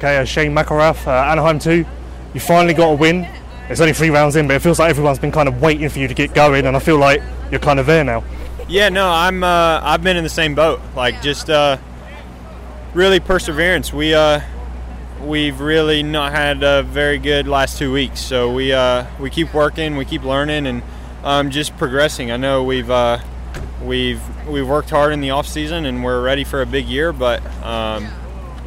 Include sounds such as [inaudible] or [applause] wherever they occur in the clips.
Okay, uh, Shane McElrath, uh, Anaheim 2. You finally got a win. It's only three rounds in, but it feels like everyone's been kind of waiting for you to get going, and I feel like you're kind of there now. Yeah, no, I'm. Uh, I've been in the same boat. Like just uh, really perseverance. We uh, we've really not had a very good last two weeks. So we uh, we keep working, we keep learning, and um, just progressing. I know we've uh, we've we've worked hard in the off season, and we're ready for a big year, but um,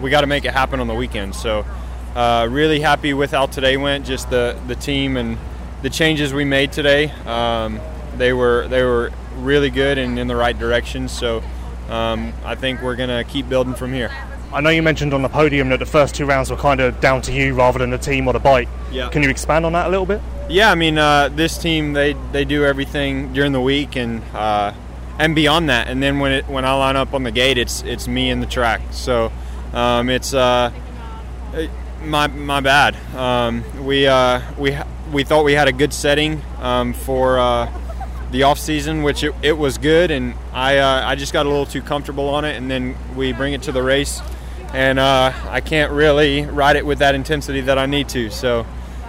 we got to make it happen on the weekend. So uh, really happy with how today went. Just the the team and the changes we made today. Um, they were they were really good and in the right direction. So um, I think we're gonna keep building from here. I know you mentioned on the podium that the first two rounds were kind of down to you rather than the team or the bike. Yeah. Can you expand on that a little bit? Yeah, I mean, uh, this team they they do everything during the week and uh, and beyond that. And then when it when I line up on the gate, it's it's me and the track. So um, it's uh, my my bad. Um, we uh, we we thought we had a good setting um, for. Uh, the off season, which it, it was good, and I uh, I just got a little too comfortable on it, and then we bring it to the race, and uh, I can't really ride it with that intensity that I need to. So,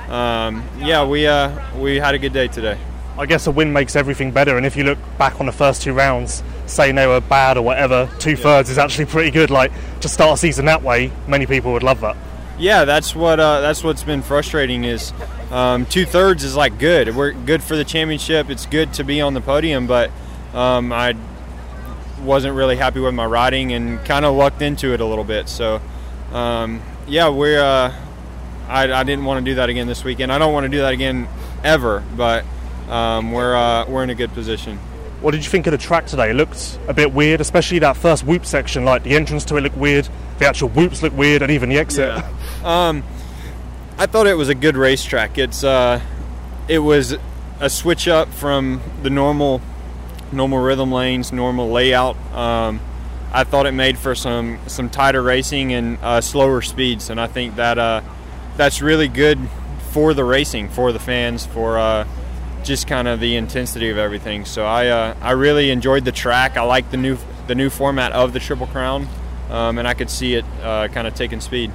um, yeah, we uh, we had a good day today. I guess a win makes everything better, and if you look back on the first two rounds, saying they were bad or whatever, two thirds is actually pretty good. Like to start a season that way, many people would love that. Yeah, that's what uh, that's what's been frustrating is um, two thirds is like good. We're good for the championship. It's good to be on the podium, but um, I wasn't really happy with my riding and kind of lucked into it a little bit. So um, yeah, we're. Uh, I, I, didn't want to do that again this weekend. I don't want to do that again ever, but um, we're uh, we're in a good position. What did you think of the track today? It looked a bit weird, especially that first whoop section. Like the entrance to it looked weird, the actual whoops looked weird, and even the exit. Yeah. [laughs] Um, I thought it was a good racetrack. It's uh, it was a switch up from the normal normal rhythm lanes, normal layout. Um, I thought it made for some some tighter racing and uh, slower speeds, and I think that uh, that's really good for the racing, for the fans, for uh, just kind of the intensity of everything. So I uh, I really enjoyed the track. I like the new the new format of the Triple Crown, um, and I could see it uh, kind of taking speed.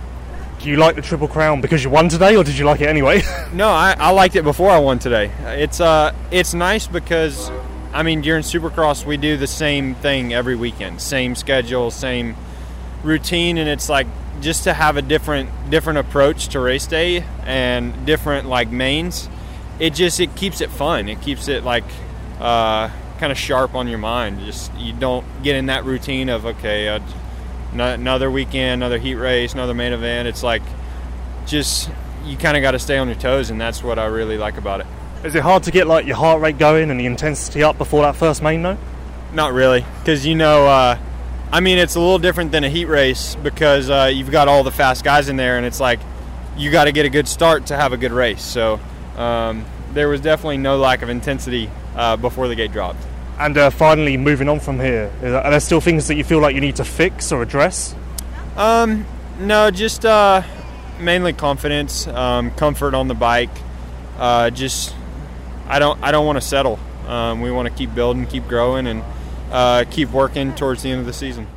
Do you like the Triple Crown because you won today, or did you like it anyway? [laughs] no, I, I liked it before I won today. It's uh it's nice because I mean during Supercross we do the same thing every weekend, same schedule, same routine, and it's like just to have a different different approach to race day and different like mains it just it keeps it fun. It keeps it like uh, kind of sharp on your mind. Just you don't get in that routine of okay, uh, another weekend, another heat race, another main event. It's like just you kind of got to stay on your toes, and that's what I really like about it. Is it hard to get like your heart rate going and the intensity up before that first main though? Not really, because you know. Uh, I mean, it's a little different than a heat race because uh, you've got all the fast guys in there, and it's like you got to get a good start to have a good race. So um, there was definitely no lack of intensity uh, before the gate dropped. And uh, finally, moving on from here, are there still things that you feel like you need to fix or address? Um, no, just uh, mainly confidence, um, comfort on the bike. Uh, just I don't I don't want to settle. Um, we want to keep building, keep growing, and uh, keep working towards the end of the season.